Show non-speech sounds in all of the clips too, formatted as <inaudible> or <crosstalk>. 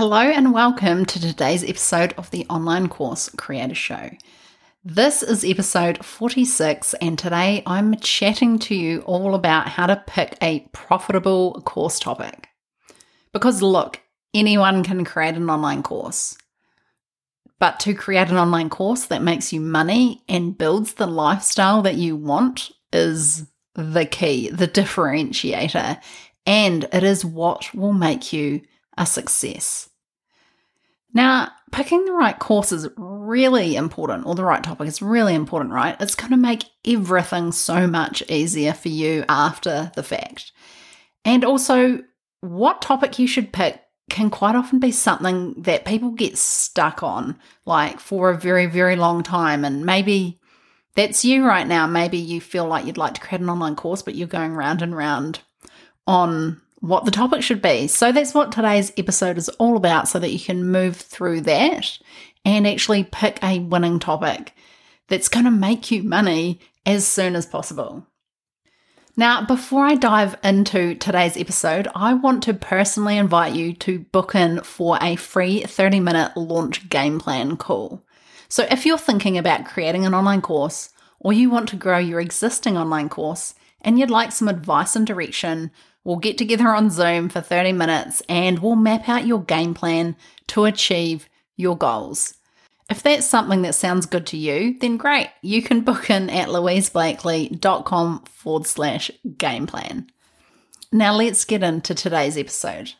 Hello and welcome to today's episode of the Online Course Creator Show. This is episode 46, and today I'm chatting to you all about how to pick a profitable course topic. Because look, anyone can create an online course. But to create an online course that makes you money and builds the lifestyle that you want is the key, the differentiator, and it is what will make you a success. Now, picking the right course is really important, or the right topic is really important, right? It's going to make everything so much easier for you after the fact. And also, what topic you should pick can quite often be something that people get stuck on, like for a very, very long time. And maybe that's you right now. Maybe you feel like you'd like to create an online course, but you're going round and round on what the topic should be. So that's what today's episode is all about so that you can move through that and actually pick a winning topic that's going to make you money as soon as possible. Now, before I dive into today's episode, I want to personally invite you to book in for a free 30 minute launch game plan call. So, if you're thinking about creating an online course or you want to grow your existing online course and you'd like some advice and direction We'll get together on Zoom for 30 minutes and we'll map out your game plan to achieve your goals. If that's something that sounds good to you, then great. You can book in at louiseblakely.com forward slash game plan. Now let's get into today's episode.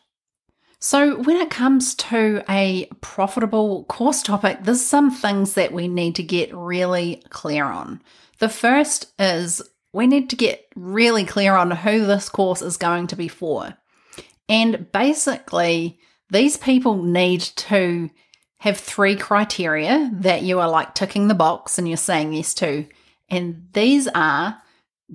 So, when it comes to a profitable course topic, there's some things that we need to get really clear on. The first is we need to get really clear on who this course is going to be for. And basically, these people need to have three criteria that you are like ticking the box and you're saying yes to. And these are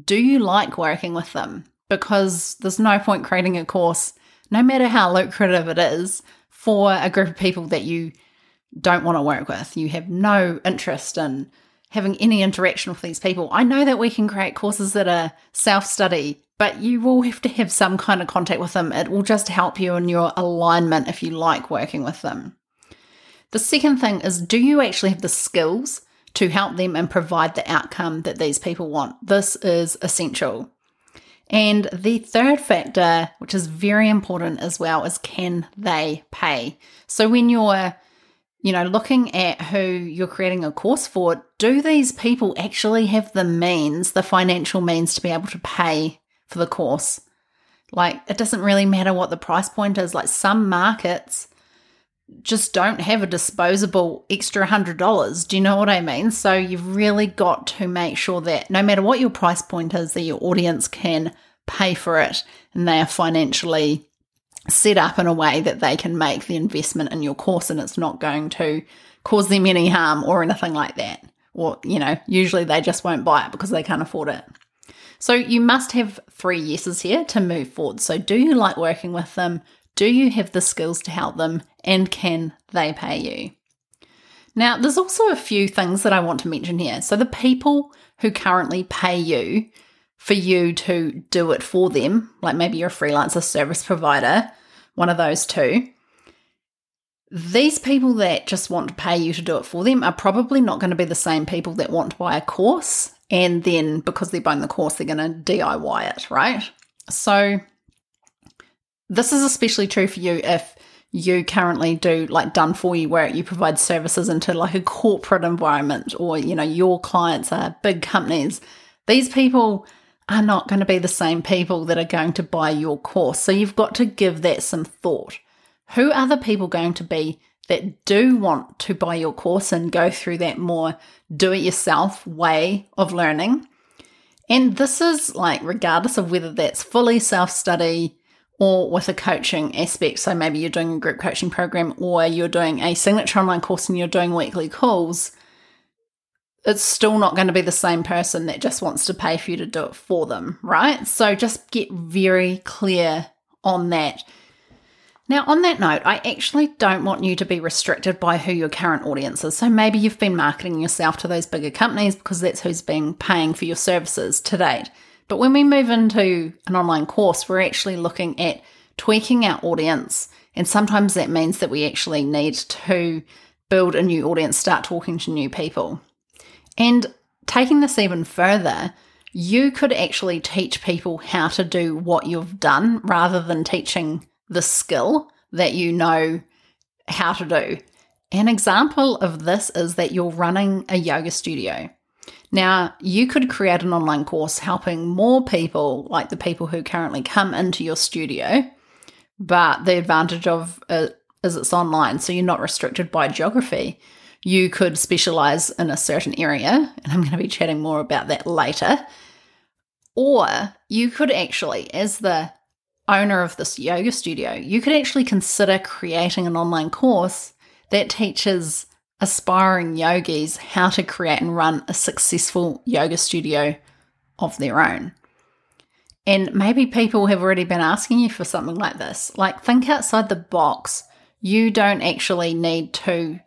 do you like working with them? Because there's no point creating a course, no matter how lucrative it is, for a group of people that you don't want to work with. You have no interest in having any interaction with these people. I know that we can create courses that are self study, but you will have to have some kind of contact with them. It will just help you in your alignment if you like working with them. The second thing is do you actually have the skills to help them and provide the outcome that these people want? This is essential. And the third factor, which is very important as well, is can they pay? So when you're you know, looking at who you're creating a course for, do these people actually have the means, the financial means to be able to pay for the course? Like, it doesn't really matter what the price point is. Like, some markets just don't have a disposable extra hundred dollars. Do you know what I mean? So, you've really got to make sure that no matter what your price point is, that your audience can pay for it and they are financially set up in a way that they can make the investment in your course and it's not going to cause them any harm or anything like that. Or, you know, usually they just won't buy it because they can't afford it. So you must have three yeses here to move forward. So, do you like working with them? Do you have the skills to help them? And can they pay you? Now, there's also a few things that I want to mention here. So, the people who currently pay you for you to do it for them, like maybe you're a freelancer service provider, one of those two. These people that just want to pay you to do it for them are probably not going to be the same people that want to buy a course and then because they're buying the course, they're going to DIY it, right? So, this is especially true for you if you currently do like done for you work you provide services into like a corporate environment or you know your clients are big companies these people are not going to be the same people that are going to buy your course. So you've got to give that some thought. Who are the people going to be that do want to buy your course and go through that more do it yourself way of learning? And this is like, regardless of whether that's fully self study or with a coaching aspect. So maybe you're doing a group coaching program or you're doing a signature online course and you're doing weekly calls it's still not going to be the same person that just wants to pay for you to do it for them, right? So just get very clear on that. Now, on that note, I actually don't want you to be restricted by who your current audience is. So maybe you've been marketing yourself to those bigger companies because that's who's been paying for your services to date. But when we move into an online course, we're actually looking at tweaking our audience And sometimes that means that we actually need to build a new audience, start talking to new people. And taking this even further, you could actually teach people how to do what you've done rather than teaching the skill that you know how to do. An example of this is that you're running a yoga studio. Now, you could create an online course helping more people, like the people who currently come into your studio, but the advantage of it is it's online, so you're not restricted by geography. You could specialize in a certain area, and I'm going to be chatting more about that later. Or you could actually, as the owner of this yoga studio, you could actually consider creating an online course that teaches aspiring yogis how to create and run a successful yoga studio of their own. And maybe people have already been asking you for something like this. Like, think outside the box. You don't actually need to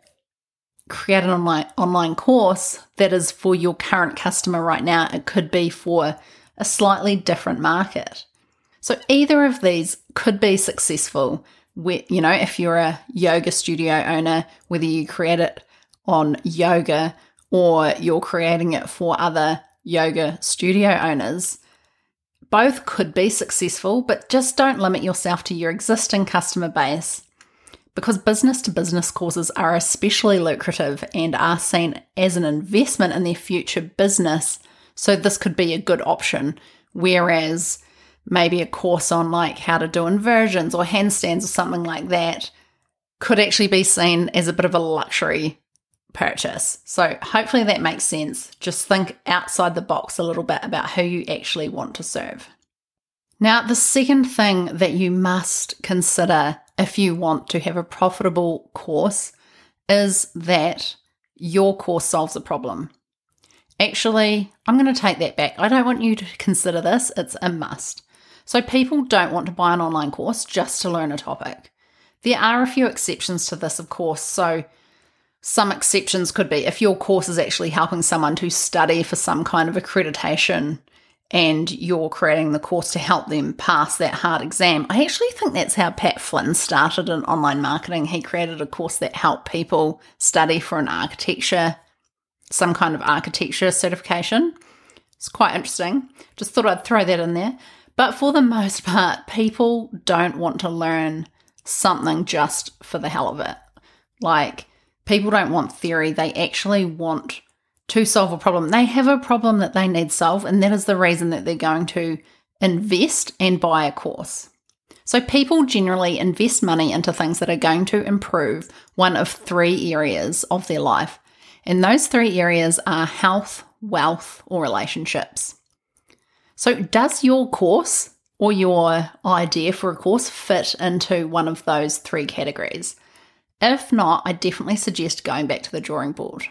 create an online online course that is for your current customer right now. It could be for a slightly different market. So either of these could be successful. You know, if you're a yoga studio owner, whether you create it on yoga or you're creating it for other yoga studio owners, both could be successful, but just don't limit yourself to your existing customer base because business to business courses are especially lucrative and are seen as an investment in their future business. So, this could be a good option. Whereas maybe a course on like how to do inversions or handstands or something like that could actually be seen as a bit of a luxury purchase. So, hopefully, that makes sense. Just think outside the box a little bit about who you actually want to serve. Now, the second thing that you must consider if you want to have a profitable course is that your course solves a problem. Actually, I'm going to take that back. I don't want you to consider this, it's a must. So, people don't want to buy an online course just to learn a topic. There are a few exceptions to this, of course. So, some exceptions could be if your course is actually helping someone to study for some kind of accreditation and you're creating the course to help them pass that hard exam. I actually think that's how Pat Flynn started in online marketing. He created a course that helped people study for an architecture, some kind of architecture certification. It's quite interesting. Just thought I'd throw that in there. But for the most <laughs> part, people don't want to learn something just for the hell of it. Like, people don't want theory, they actually want to solve a problem. They have a problem that they need solved, and that is the reason that they're going to invest and buy a course. So, people generally invest money into things that are going to improve one of three areas of their life. And those three areas are health, wealth, or relationships. So, does your course or your idea for a course fit into one of those three categories? If not, I definitely suggest going back to the drawing board.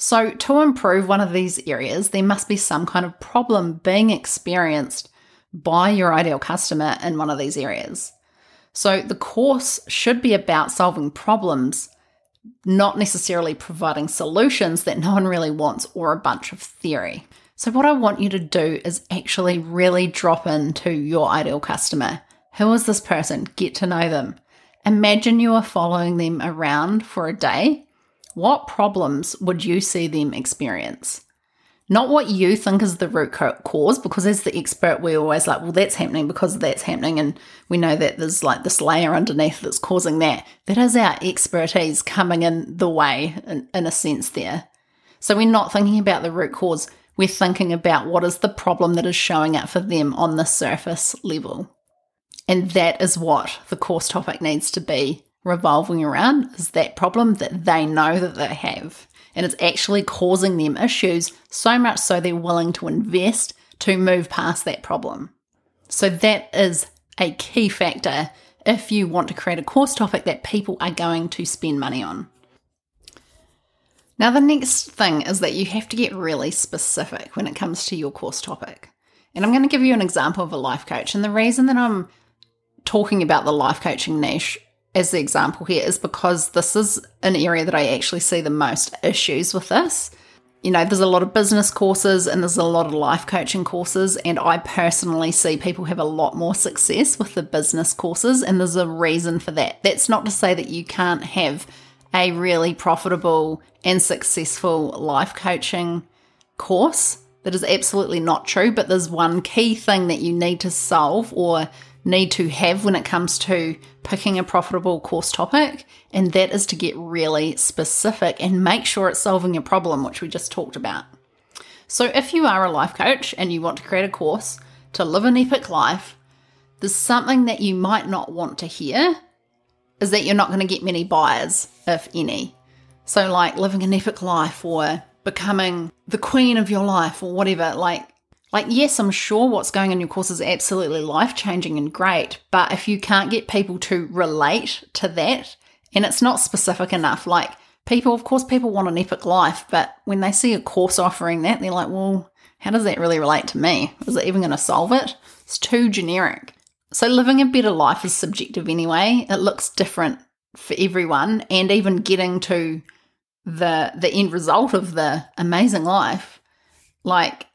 So, to improve one of these areas, there must be some kind of problem being experienced by your ideal customer in one of these areas. So, the course should be about solving problems, not necessarily providing solutions that no one really wants or a bunch of theory. So, what I want you to do is actually really drop into your ideal customer. Who is this person? Get to know them. Imagine you are following them around for a day what problems would you see them experience? Not what you think is the root cause, because as the expert, we're always like, well, that's happening because that's happening. And we know that there's like this layer underneath that's causing that. That is our expertise coming in the way, in, in a sense, there. So we're not thinking about the root cause, we're thinking about what is the problem that is showing up for them on the surface level. And that is what the course topic needs to be revolving around is that problem that they know that they have. And it's actually causing them issues so much so they're willing to invest to move past that problem. So, that is a key factor if you want to create a course topic that people are going to spend money on. Now, the next thing is that you have to get really specific when it comes to your course topic. And I'm going to give you an example of a life coach. And the reason that I'm talking about the life coaching niche as the example here is because this is an area that I actually see the most issues with this. you know, there's a lot of business courses and there's a lot of life coaching courses. And I personally see people have a lot more success with the business courses. And there's a reason for that. That's not to say that you can't have a really profitable and successful life coaching course. That is absolutely not true. But there's one key thing that you need to solve or need to have when it comes to picking a profitable course topic, and that is to get really specific and make sure it's solving a problem, which we just talked about. So, if you are a life coach and you want to create a course to live an epic life, there's something that you might not want to hear is that you're not going to get many buyers, if any. So, like living an epic life or becoming the queen of your life or whatever, like like, yes, I'm sure what's going on in your course is absolutely life changing and great, but if you can't get people to relate to that, and it's not specific enough, like people, of course, people want an epic life, but when they see a course offering that, they're like, well, how does that really relate to me? Is it even going to solve it? It's too generic. So, living a better life is subjective anyway. It looks different for everyone, and even getting to the the end result of the amazing life, like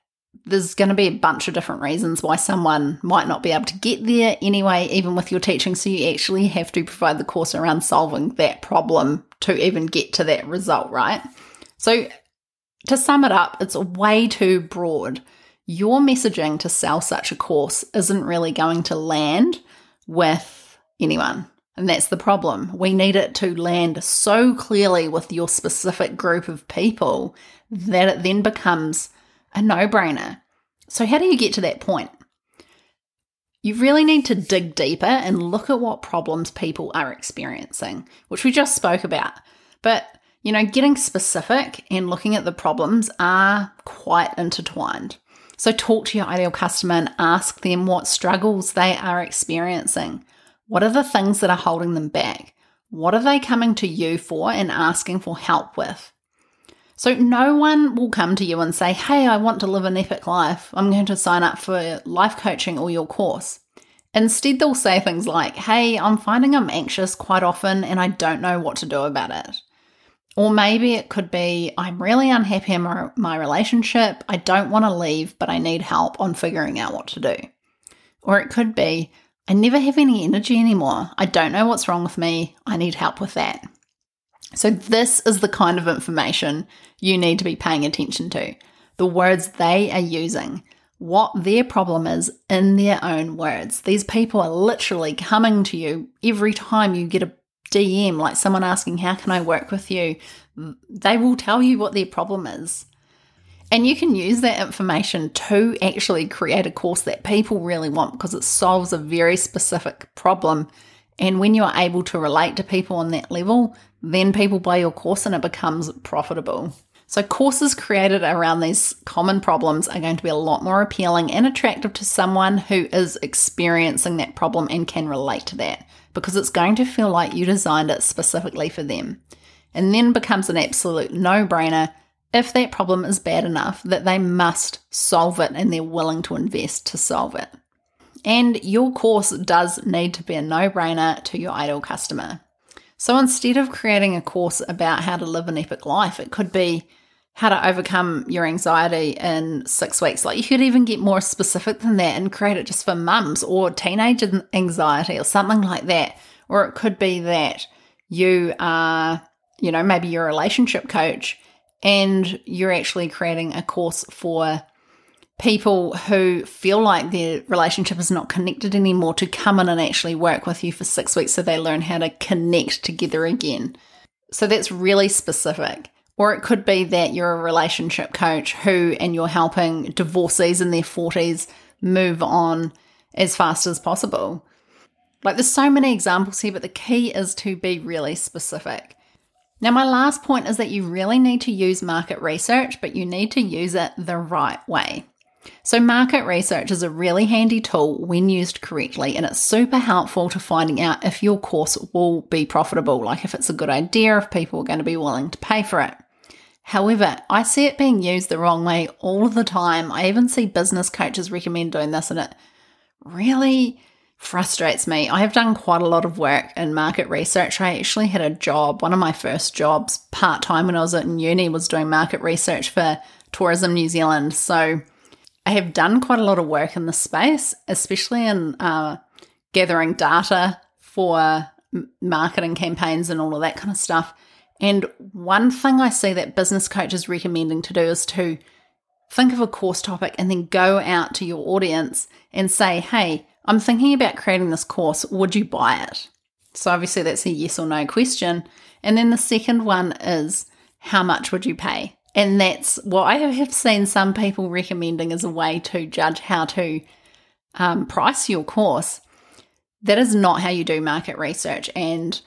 there's going to be a bunch of different reasons why someone might not be able to get there anyway, even with your teaching. So you actually have to provide the course around solving that problem to even get to that result, right? So to sum it up, it's way too broad. Your messaging to sell such a course isn't really going to land with anyone. And that's the problem. We need it to land so clearly with your specific group of people that it then becomes a no brainer. So, how do you get to that point? You really need to dig deeper and look at what problems people are experiencing, which we just spoke about. But, you know, getting specific and looking at the problems are quite intertwined. So, talk to your ideal customer and ask them what struggles they are experiencing. What are the things that are holding them back? What are they coming to you for and asking for help with? So no one will come to you and say, Hey, I want to live an epic life. I'm going to sign up for life coaching or your course. Instead, they'll say things like, Hey, I'm finding I'm anxious quite often and I don't know what to do about it. Or maybe it could be, I'm really unhappy in my, my relationship. I don't want to leave, but I need help on figuring out what to do. Or it could be, I never have any energy anymore. I don't know what's wrong with me. I need help with that. So, this is the kind of information you need to be paying attention to the words they are using, what their problem is in their own words. These people are literally coming to you every time you get a DM, like someone asking, How can I work with you? They will tell you what their problem is. And you can use that information to actually create a course that people really want because it solves a very specific problem. And when you're able to relate to people on that level, then people buy your course and it becomes profitable. So, courses created around these common problems are going to be a lot more appealing and attractive to someone who is experiencing that problem and can relate to that because it's going to feel like you designed it specifically for them. And then becomes an absolute no brainer if that problem is bad enough that they must solve it and they're willing to invest to solve it. And your course does need to be a no brainer to your ideal customer. So instead of creating a course about how to live an epic life, it could be how to overcome your anxiety in six weeks. Like you could even get more specific than that and create it just for mums or teenage anxiety or something like that. Or it could be that you are, you know, maybe you're a relationship coach and you're actually creating a course for people who feel like their relationship is not connected anymore to come in and actually work with you for six weeks so they learn how to connect together again. So that's really specific. Or it could be that you're a relationship coach who, and you're helping divorcees in their 40s move on as fast as possible. Like there's so many examples here, but the key is to be really specific. Now, my last point is that you really need to use market research, but you need to use it the right way. So, market research is a really handy tool when used correctly, and it's super helpful to finding out if your course will be profitable, like if it's a good idea, if people are going to be willing to pay for it. However, I see it being used the wrong way all the time. I even see business coaches recommend doing this, and it really frustrates me. I have done quite a lot of work in market research. I actually had a job, one of my first jobs part time when I was at uni was doing market research for Tourism New Zealand. So I have done quite a lot of work in the space, especially in uh, gathering data for marketing campaigns and all of that kind of stuff. And one thing I see that business coaches recommending to do is to think of a course topic and then go out to your audience and say, hey, I'm thinking about creating this course. Would you buy it? So, obviously, that's a yes or no question. And then the second one is, how much would you pay? And that's what I have seen some people recommending as a way to judge how to um, price your course. That is not how you do market research. And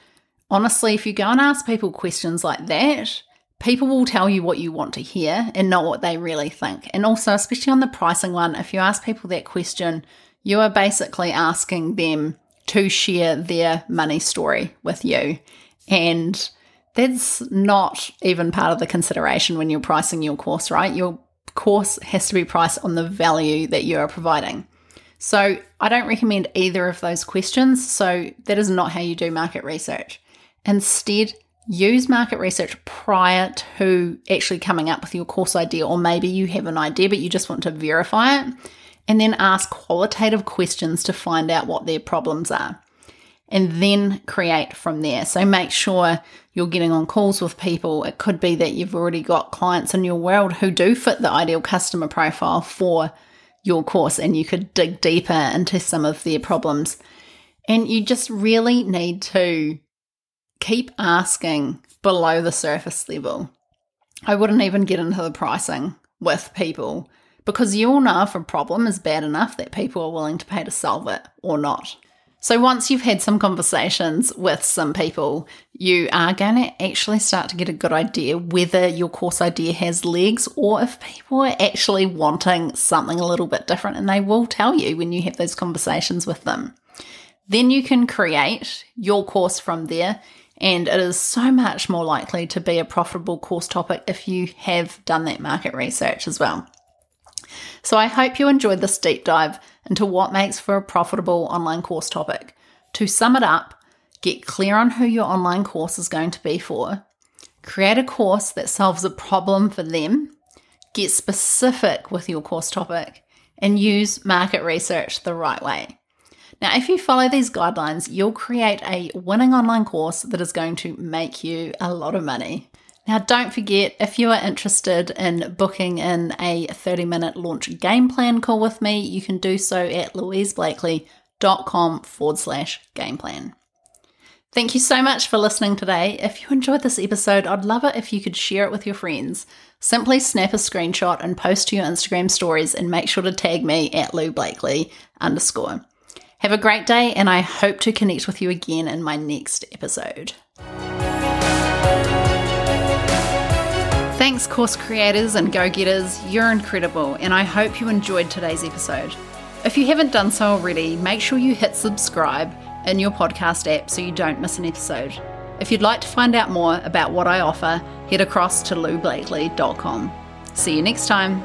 honestly, if you go and ask people questions like that, people will tell you what you want to hear and not what they really think. And also, especially on the pricing one, if you ask people that question, you are basically asking them to share their money story with you. And that's not even part of the consideration when you're pricing your course, right? Your course has to be priced on the value that you are providing. So I don't recommend either of those questions. So that is not how you do market research. Instead, use market research prior to actually coming up with your course idea, or maybe you have an idea but you just want to verify it and then ask qualitative questions to find out what their problems are. And then create from there. So make sure you're getting on calls with people. It could be that you've already got clients in your world who do fit the ideal customer profile for your course, and you could dig deeper into some of their problems. And you just really need to keep asking below the surface level. I wouldn't even get into the pricing with people because you all know if a problem is bad enough that people are willing to pay to solve it or not. So, once you've had some conversations with some people, you are going to actually start to get a good idea whether your course idea has legs or if people are actually wanting something a little bit different, and they will tell you when you have those conversations with them. Then you can create your course from there, and it is so much more likely to be a profitable course topic if you have done that market research as well. So I hope you enjoyed this deep dive into what makes for a profitable online course topic. To sum it up, get clear on who your online course is going to be for, create a course that solves a problem for them, get specific with your course topic, and use market research the right way. Now, if you follow these guidelines, you'll create a winning online course that is going to make you a lot of money. Now, don't forget if you are interested in booking in a 30 minute launch game plan call with me, you can do so at louiseblakely.com forward slash game plan. Thank you so much for listening today. If you enjoyed this episode, I'd love it if you could share it with your friends. Simply snap a screenshot and post to your Instagram stories and make sure to tag me at Lou Blakely underscore. Have a great day, and I hope to connect with you again in my next episode. Thanks, course creators and go getters. You're incredible, and I hope you enjoyed today's episode. If you haven't done so already, make sure you hit subscribe in your podcast app so you don't miss an episode. If you'd like to find out more about what I offer, head across to loublakely.com. See you next time.